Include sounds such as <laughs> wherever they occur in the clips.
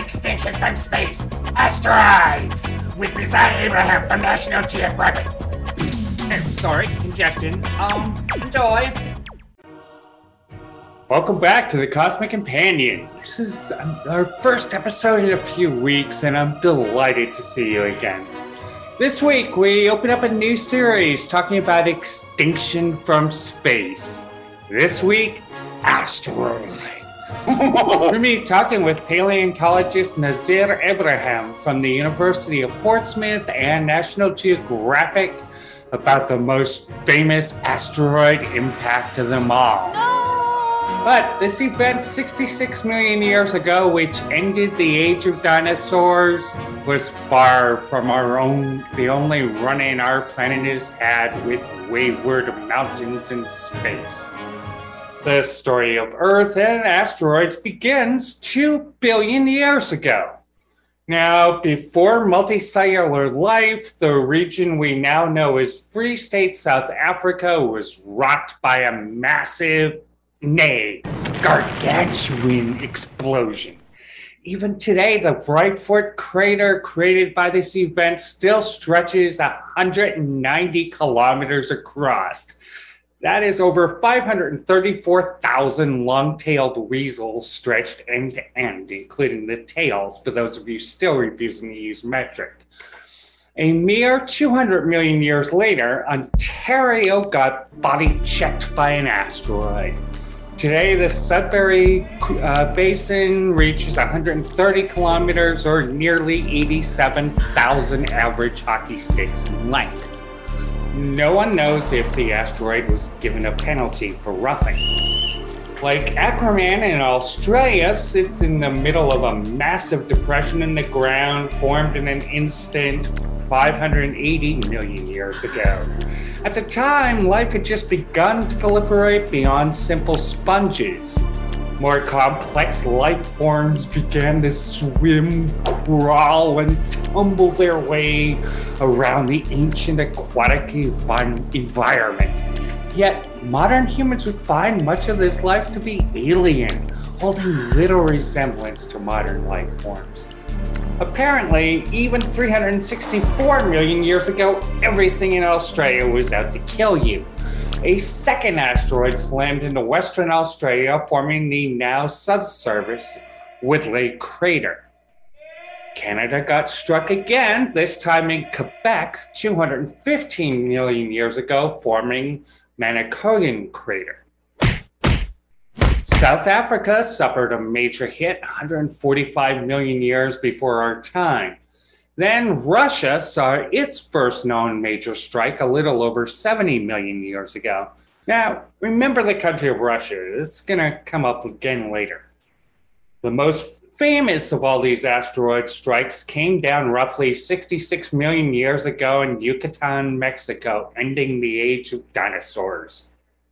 extinction from space, asteroids, with Nizar Ibrahim from National Geographic. Oh, sorry, congestion. Um, enjoy. Welcome back to the Cosmic Companion. This is our first episode in a few weeks, and I'm delighted to see you again. This week, we open up a new series talking about extinction from space. This week, asteroids. We're going to be talking with paleontologist Nizar Ibrahim from the University of Portsmouth and National Geographic about the most famous asteroid impact of them all. But this event 66 million years ago, which ended the age of dinosaurs, was far from our own, the only run in our planet has had with wayward mountains in space. The story of Earth and asteroids begins 2 billion years ago. Now, before multicellular life, the region we now know as Free State South Africa was rocked by a massive, nay, gargantuan explosion. Even today, the Vredefort crater created by this event still stretches 190 kilometers across. That is over 534,000 long tailed weasels stretched end to end, including the tails, for those of you still refusing to use metric. A mere 200 million years later, Ontario got body checked by an asteroid. Today, the Sudbury uh, Basin reaches 130 kilometers or nearly 87,000 average hockey sticks in length. No one knows if the asteroid was given a penalty for roughing. Lake Acraman in Australia sits in the middle of a massive depression in the ground formed in an instant 580 million years ago. At the time, life had just begun to proliferate beyond simple sponges. More complex life forms began to swim, crawl, and tumble their way around the ancient aquatic environment. Yet, modern humans would find much of this life to be alien, holding little resemblance to modern life forms. Apparently, even 364 million years ago, everything in Australia was out to kill you. A second asteroid slammed into Western Australia, forming the now subsurface Woodleigh crater. Canada got struck again, this time in Quebec 215 million years ago, forming Manicouagan crater. South Africa suffered a major hit 145 million years before our time. Then Russia saw its first known major strike a little over 70 million years ago. Now, remember the country of Russia. It's going to come up again later. The most famous of all these asteroid strikes came down roughly 66 million years ago in Yucatan, Mexico, ending the age of dinosaurs.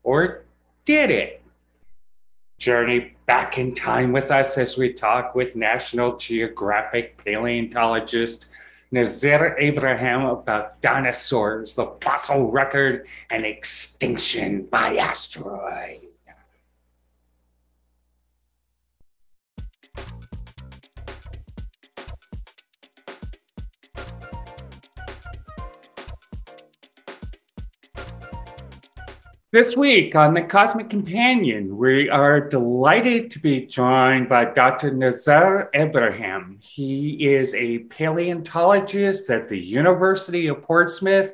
Or did it? Journey back in time with us as we talk with National Geographic paleontologist Nizar Ibrahim about dinosaurs, the fossil record, and extinction by asteroid. This week on the Cosmic Companion, we are delighted to be joined by Dr. Nizar Ibrahim. He is a paleontologist at the University of Portsmouth,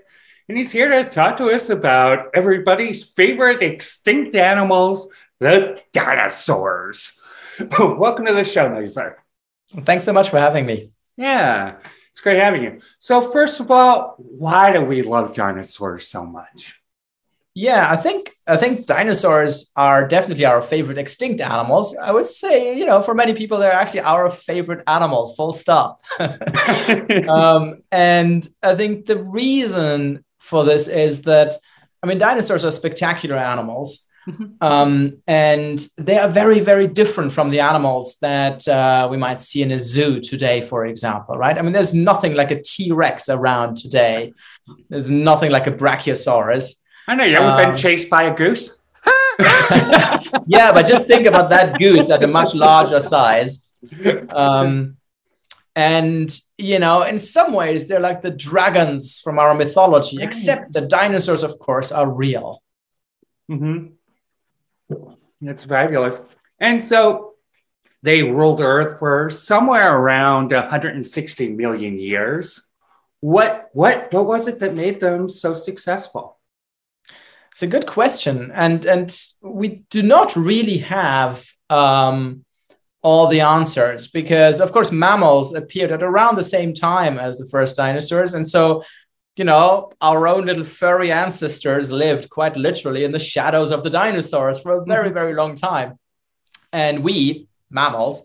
and he's here to talk to us about everybody's favorite extinct animals, the dinosaurs. <laughs> Welcome to the show, Nizar. Thanks so much for having me. Yeah, it's great having you. So, first of all, why do we love dinosaurs so much? Yeah, I think I think dinosaurs are definitely our favorite extinct animals. I would say, you know, for many people, they're actually our favorite animals. Full stop. <laughs> um, and I think the reason for this is that, I mean, dinosaurs are spectacular animals. Mm-hmm. Um, and they are very, very different from the animals that uh, we might see in a zoo today, for example, right? I mean, there's nothing like a T Rex around today. There's nothing like a Brachiosaurus. I know you ever um, been chased by a goose? <laughs> yeah, but just think about that goose at a much larger size. Um, and you know in some ways they're like the dragons from our mythology Right. except the dinosaurs of course are real hmm That's fabulous. And so they ruled Earth for somewhere around 160 million years. What what what was it that made them so successful? It's a good question, and and we do not really have um, all the answers because, of course, mammals appeared at around the same time as the first dinosaurs, and so you know our own little furry ancestors lived quite literally in the shadows of the dinosaurs for a very very long time, and we mammals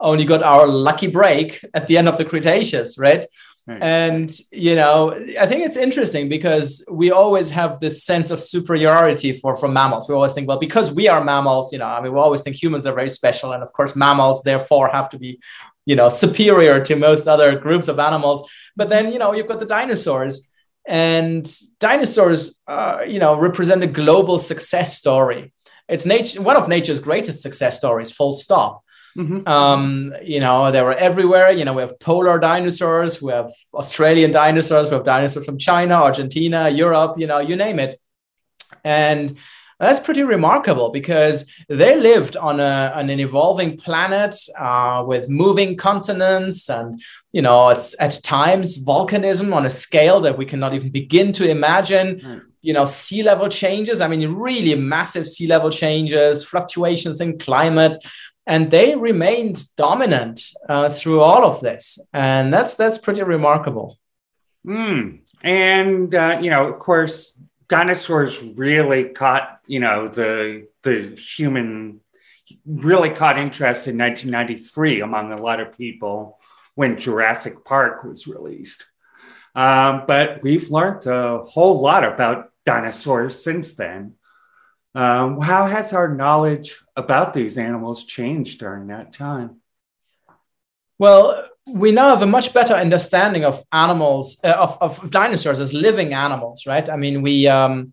only got our lucky break at the end of the Cretaceous, right? And you know, I think it's interesting because we always have this sense of superiority for for mammals. We always think, well, because we are mammals, you know, I mean, we always think humans are very special, and of course, mammals therefore have to be, you know, superior to most other groups of animals. But then, you know, you've got the dinosaurs, and dinosaurs, uh, you know, represent a global success story. It's nature, one of nature's greatest success stories. Full stop. Mhm. Um, you know, they were everywhere. You know, we have polar dinosaurs, we have Australian dinosaurs, we have dinosaurs from China, Argentina, Europe, you know, you name it. And that's pretty remarkable because they lived on, a, on an evolving planet uh, with moving continents and, you know, it's at times volcanism on a scale that we cannot even begin to imagine. Right. You know, sea level changes. I mean, really massive sea level changes, fluctuations in climate and they remained dominant uh, through all of this and that's that's pretty remarkable Mm. And uh, you know, of course, dinosaurs really caught you know the the human really caught interest in 1993 among a lot of people when Jurassic Park was released. Um, but we've learned a whole lot about dinosaurs since then. Um, how has our knowledge about these animals changed during that time? well we now have a much better understanding of animals uh, of, of dinosaurs as living animals right? I mean we um,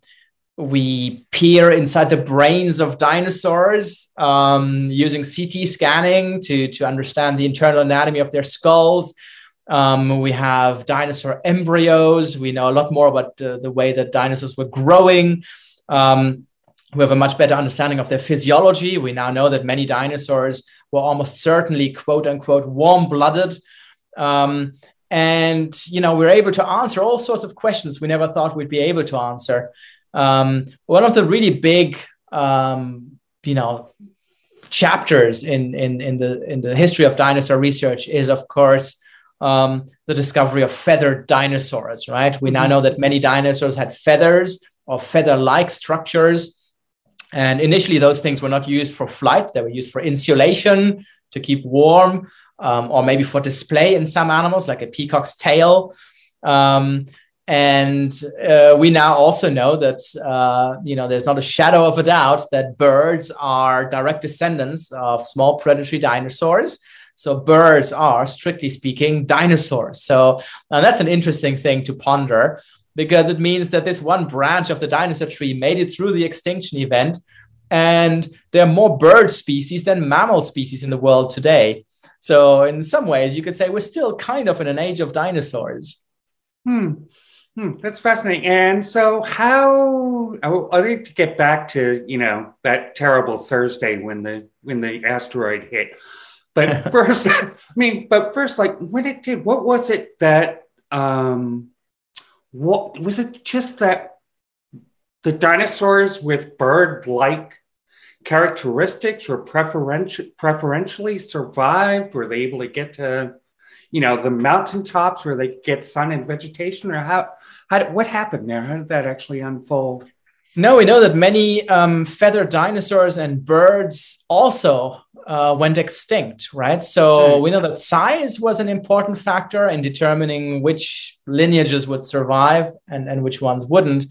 we peer inside the brains of dinosaurs um, using ct scanning to, to understand the internal anatomy of their skulls. Um, we have dinosaur embryos. We know a lot more about uh, the way that dinosaurs were growing. Um, we have a much better understanding of their physiology we now know that many dinosaurs were almost certainly quote unquote warm blooded. Um, and, you know, we're able to answer all sorts of questions we never thought we'd be able to answer. Um, one of the really big, um, you know, chapters in, in, in, the, in the history of dinosaur research is, of course, um, the discovery of feathered dinosaurs, right? We now know that many dinosaurs had feathers or feather like structures. And initially, those things were not used for flight, they were used for insulation to keep warm, um, or maybe for display in some animals, like a peacock's tail. Um, and uh, we now also know that uh, you know there's not a shadow of a doubt that birds are direct descendants of small predatory dinosaurs. So birds are, strictly speaking, dinosaurs. So that's an interesting thing to ponder because it means that this one branch of the dinosaur tree made it through the extinction event. And there are more bird species than mammal species in the world today. So, in some ways, you could say we're still kind of in an age of dinosaurs. Hmm. Hmm. That's fascinating. And so, how? I I need to get back to you know that terrible Thursday when the when the asteroid hit. But <laughs> first, I mean, but first, like when it did, what was it that? um What was it? Just that the dinosaurs with bird-like characteristics were preferential preferentially survived? Were they able to get to you know the mountaintops where they get sun and vegetation or how how what happened there how did that actually unfold No, we know that many um, feathered dinosaurs and birds also uh, went extinct, right? So Hmm. we know that size was an important factor in determining which lineages would survive and, and which ones wouldn't.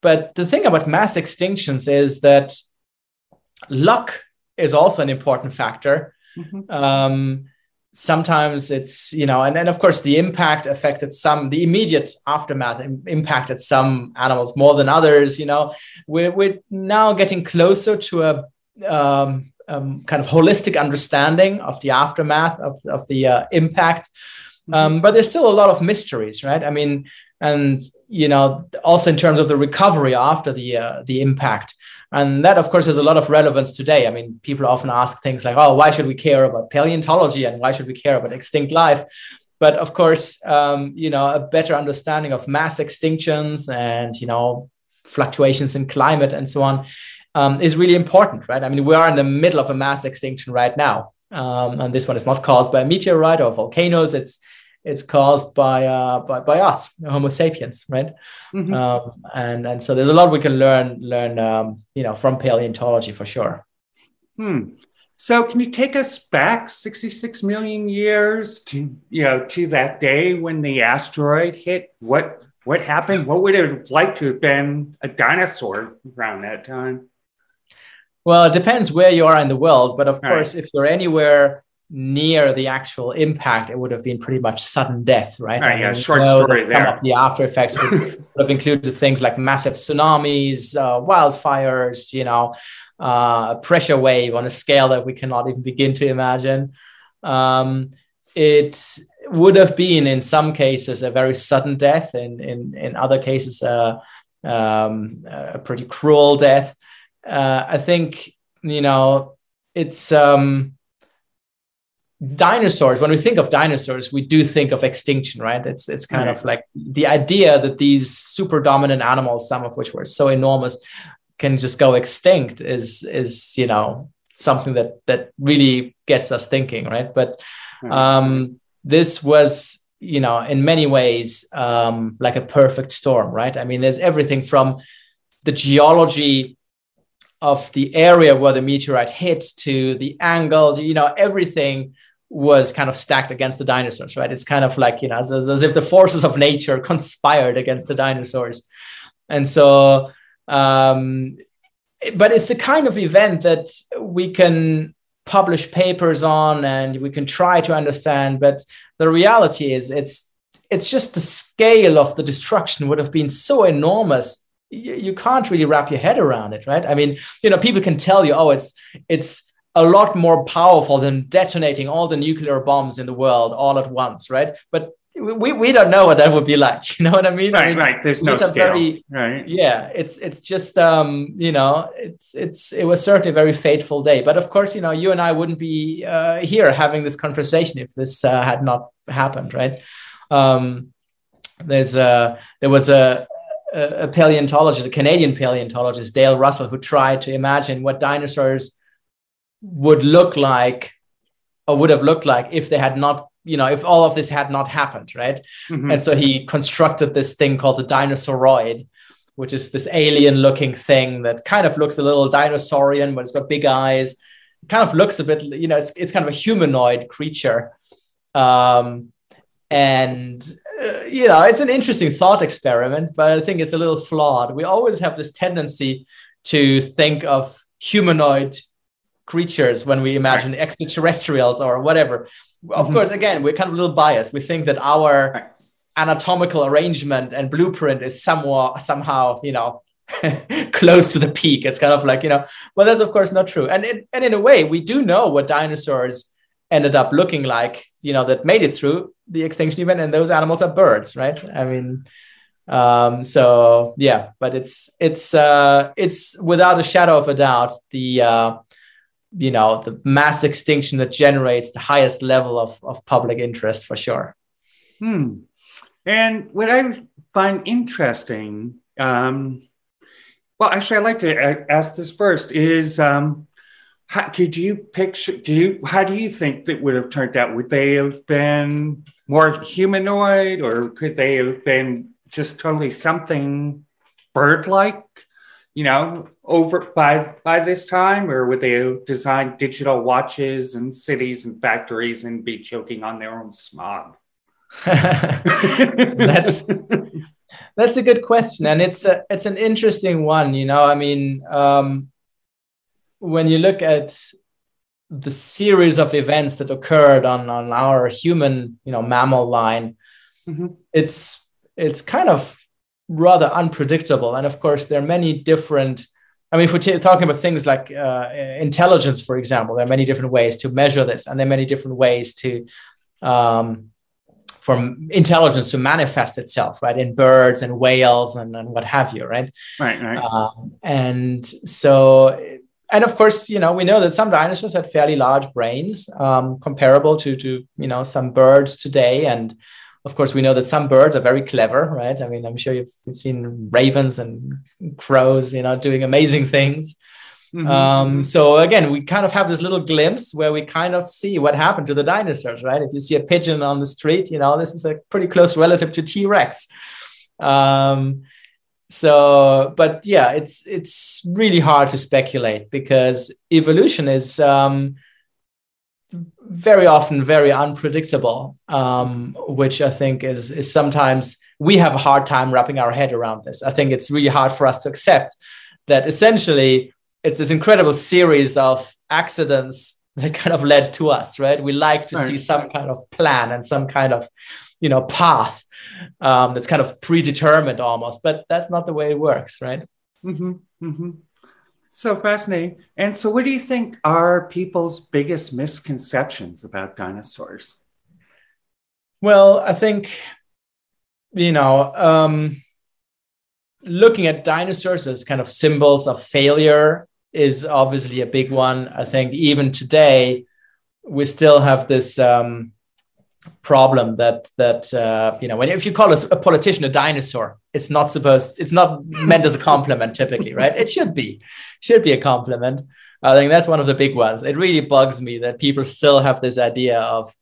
But the thing about mass extinctions is that luck is also an important factor. Um, sometimes it's you know and then of course the impact affected some the immediate aftermath im- impacted some animals more than others you know we're, we're now getting closer to a um, um, kind of holistic understanding of the aftermath of, of the uh, impact. Mm-hmm. Um, but there's still a lot of mysteries, right? I mean, and you know, also in terms of the recovery after the uh, the impact, and that of course has a lot of relevance today. I mean, people often ask things like, "Oh, why should we care about paleontology and why should we care about extinct life?" But of course, um, you know, a better understanding of mass extinctions and you know fluctuations in climate and so on um, is really important, right? I mean, we are in the middle of a mass extinction right now, um, and this one is not caused by a meteorite or volcanoes. It's it's caused by uh, by, by us, Homo sapiens, right? Mm-hmm. Um, and and so there's a lot we can learn learn um, you know from paleontology for sure. Hmm. So can you take us back 66 million years to you know to that day when the asteroid hit? What what happened? What would it have liked to have been a dinosaur around that time? Well, it depends where you are in the world, but of All course, right. if you're anywhere near the actual impact, it would have been pretty much sudden death, right? right yeah, short story there. The after effects would, <laughs> would, have included things like massive tsunamis, uh, wildfires, you know, uh, a pressure wave on a scale that we cannot even begin to imagine. Um, it would have been, in some cases, a very sudden death. In in in other cases, uh, um, a pretty cruel death. Uh, I think you know it's. Um, dinosaurs when we think of dinosaurs we do think of extinction right? It's it's kind right. of like the idea that these super dominant animals some of which were so enormous can just go extinct is is you know something that that really gets us thinking right? But um this was you know in many ways um like a perfect storm right? I mean there's everything from the geology of the area where the meteorite hit to the angle you know everything was kind of stacked against the dinosaurs, right? It's kind of like, you know, as, as, if the forces of nature <laughs> conspired against the dinosaurs. And so, um, but it's the kind of event that we can publish papers on and we can try to understand. But the reality is, it's it's just the scale of the destruction would have been so enormous you, you can't really wrap your head around it right i mean you know people can tell you oh it's it's a lot more powerful than detonating all the nuclear bombs in the world all at once, right? But we, we don't know what that would be like. <laughs> You know what I mean? Right, I mean, right. There's no scale. Very, right. Yeah, it's it's just um, you know, it's it's it was certainly a very fateful day. But of course, you know, you and I wouldn't be uh, here having this conversation if this uh, had not happened, right? Um, there's a there was a a paleontologist, a Canadian paleontologist, Dale Russell, who tried to imagine what dinosaurs would look like or would have looked like if they had not you know if all of this had not happened right? Mm-hmm. and so he constructed this thing called the dinosauroid which is this alien looking thing that kind of looks a little dinosaurian but it's got big eyes. It kind of looks a bit you know it's, it's kind of a humanoid creature. Um, and uh, you know it's an interesting thought experiment but i think it's a little flawed. We always have this tendency to think of humanoid creatures when we imagine right. extraterrestrials or whatever. Of mm-hmm. course, again, we're kind of a little biased. We think that our right. anatomical arrangement and blueprint is somewhat somehow, you know, <laughs> close to the peak. It's kind of like, you know, well, that's of course not true. And in, and in a way, we do know what dinosaurs ended up looking like, you know, that made it through the extinction event. And those animals are birds, right? I mean, um, so yeah, but it's it's uh, it's without a shadow of a doubt the uh, you know the mass extinction that generates the highest level of, of public interest for sure. Hmm. and what i find interesting um, well actually i'd like to ask this first is um, how, could you picture do you how do you think that would have turned out? Would they have been more humanoid or could they have been just totally something bird-like you know, over by by this time, or would they design digital watches and cities and factories and be choking on their own smog? <laughs> that's that's a good question, and it's a, it's an interesting one. You know, I mean, um, when you look at the series of events that occurred on on our human, you know, mammal line, mm-hmm. it's it's kind of rather unpredictable. And of course, there are many different I mean, if we're t- talking about things like uh, intelligence, for example, there are many different ways to measure this, and there are many different ways to um, for intelligence to manifest itself, right, in birds and whales and, and what have you, right? Right, right. Um, and so, and of course, you know, we know that some dinosaurs had fairly large brains, um, comparable to to you know some birds today, and of course, we know that some birds are very clever, right? I mean, I'm sure you've, you've seen ravens and crows, you know, doing amazing things. Mm-hmm. Um, so again, we kind of have this little glimpse where we kind of see what happened to the dinosaurs, right? If you see a pigeon on the street, you know, this is a pretty close relative to T-Rex. Um, so, but yeah, it's it's really hard to speculate because evolution is um, very often very unpredictable, um, which I think is is sometimes we have a hard time wrapping our head around this. I think it's really hard for us to accept that essentially it's this incredible series of accidents that <laughs> kind of led to us, right? We like to right. see some kind of plan and some kind of, you know, path um, that's kind of predetermined almost, but that's not the way it works, right? Mm-hmm. Mm-hmm. So fascinating. And so, what do you think are people's biggest misconceptions about dinosaurs? Well, I think, you know, um, looking at dinosaurs as kind of symbols of failure is obviously a big one. I think even today, we still have this um, problem that that uh, you know when if you call a, a politician a dinosaur, it's not supposed it's not meant as a compliment typically, right? It should be should be a compliment. I think that's one of the big ones. It really bugs me that people still have this idea of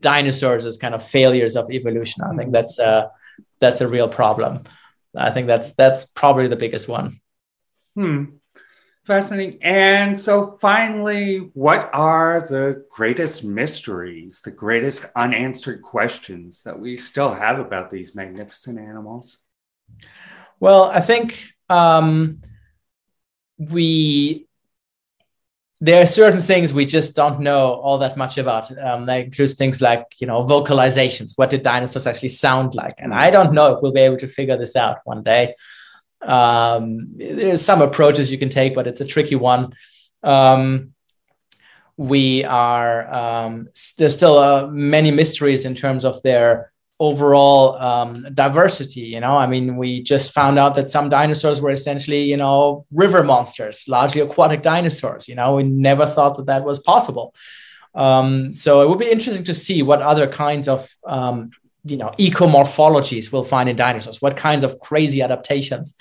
dinosaurs as kind of failures of evolution. I think that's uh, that's a real problem. I think that's that's probably the biggest one. Hmm. Fascinating. And so, finally, what are the greatest mysteries, the greatest unanswered questions that we still have about these magnificent animals? Well, I think um, we there are certain things we just don't know all that much about. Um, that includes things like, you know, vocalizations. What did dinosaurs actually sound like? And I don't know if we'll be able to figure this out one day. Um, there's some approaches you can take, but it's a tricky one. Um, we are um, there's still uh, many mysteries in terms of their overall um, diversity. You know, I mean, we just found out that some dinosaurs were essentially, you know, river monsters, largely aquatic dinosaurs. You know, we never thought that that was possible. Um, so it would be interesting to see what other kinds of, um, you know, ecomorphologies we'll find in dinosaurs. What kinds of crazy adaptations?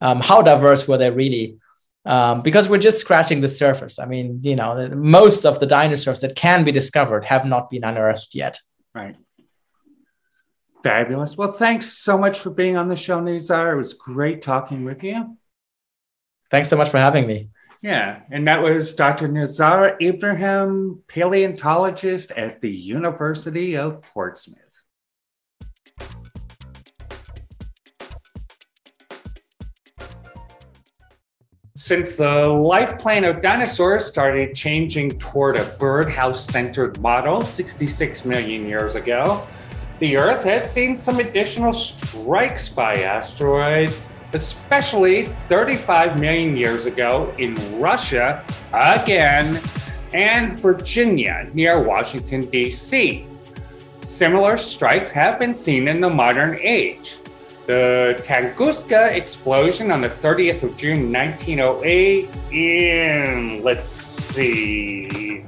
Um, how diverse were they really? Um, because we're just scratching the surface. I mean, you know, most of the dinosaurs that can be discovered have not been unearthed yet. Right. Fabulous. Well, thanks so much for being on the show, Nizar. It was great talking with you. Thanks so much for having me. Yeah, and that was Dr. Nizar Ibrahim, paleontologist at the University of Portsmouth. Since the life plan of dinosaurs started changing toward a birdhouse centered model 66 million years ago, the Earth has seen some additional strikes by asteroids, especially 35 million years ago in Russia again and Virginia near Washington, D.C. Similar strikes have been seen in the modern age. The Tunguska explosion on the 30th of June 1908 in, let's see,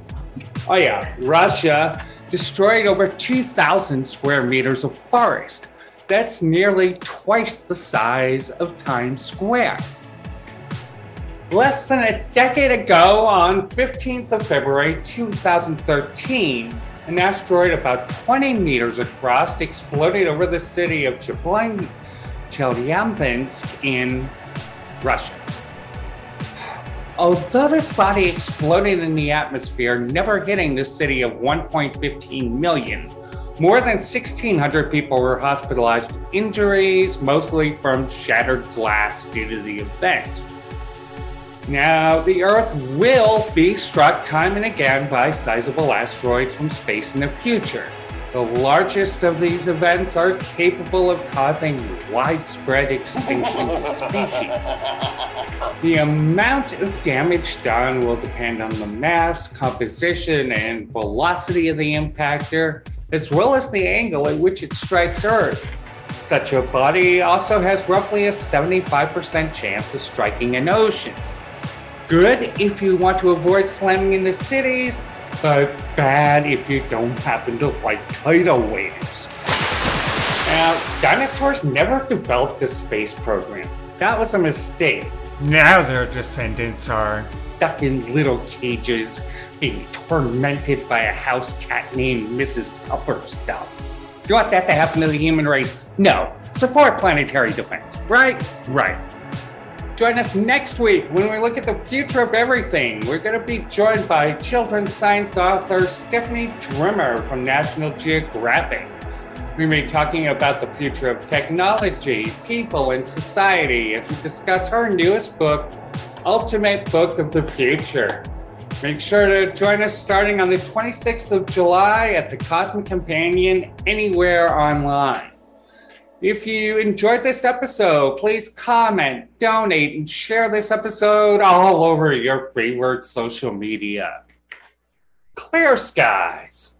oh yeah, Russia destroyed over 2,000 square meters of forest. That's nearly twice the size of Times Square. Less than a decade ago, on 15th of February 2013, an asteroid about 20 meters across exploded over the city of Chelyabinsk in Russia. Although this body exploded in the atmosphere, never hitting the city of 1.15 million, more than 1,600 people were hospitalized with injuries, mostly from shattered glass due to the event. Now, the Earth will be struck time and again by sizable asteroids from space in the future. The largest of these events are capable of causing widespread extinctions of species. The amount of damage done will depend on the mass, composition, and velocity of the impactor, as well as the angle at which it strikes Earth. Such a body also has roughly a 75% chance of striking an ocean. Good if you want to avoid slamming into cities, but bad if you don't happen to like tidal waves. Now, dinosaurs never developed a space program. That was a mistake. Now their descendants are. Stuck in little cages, being tormented by a house cat named Mrs. Pufferstuff. Do you want that to happen to the human race? No. Support planetary defense, right? Right. Join us next week when we look at the future of everything. We're going to be joined by children's science author Stephanie Drimmer from National Geographic. To be talking about the future of technology, people, and society as we discuss her newest book, Ultimate Book of the Future. Make sure to join us starting on the 26th of July at the Cosmic Companion anywhere online. If you enjoyed this episode, please comment, donate, and share this episode all over your favorite social media. Clear skies.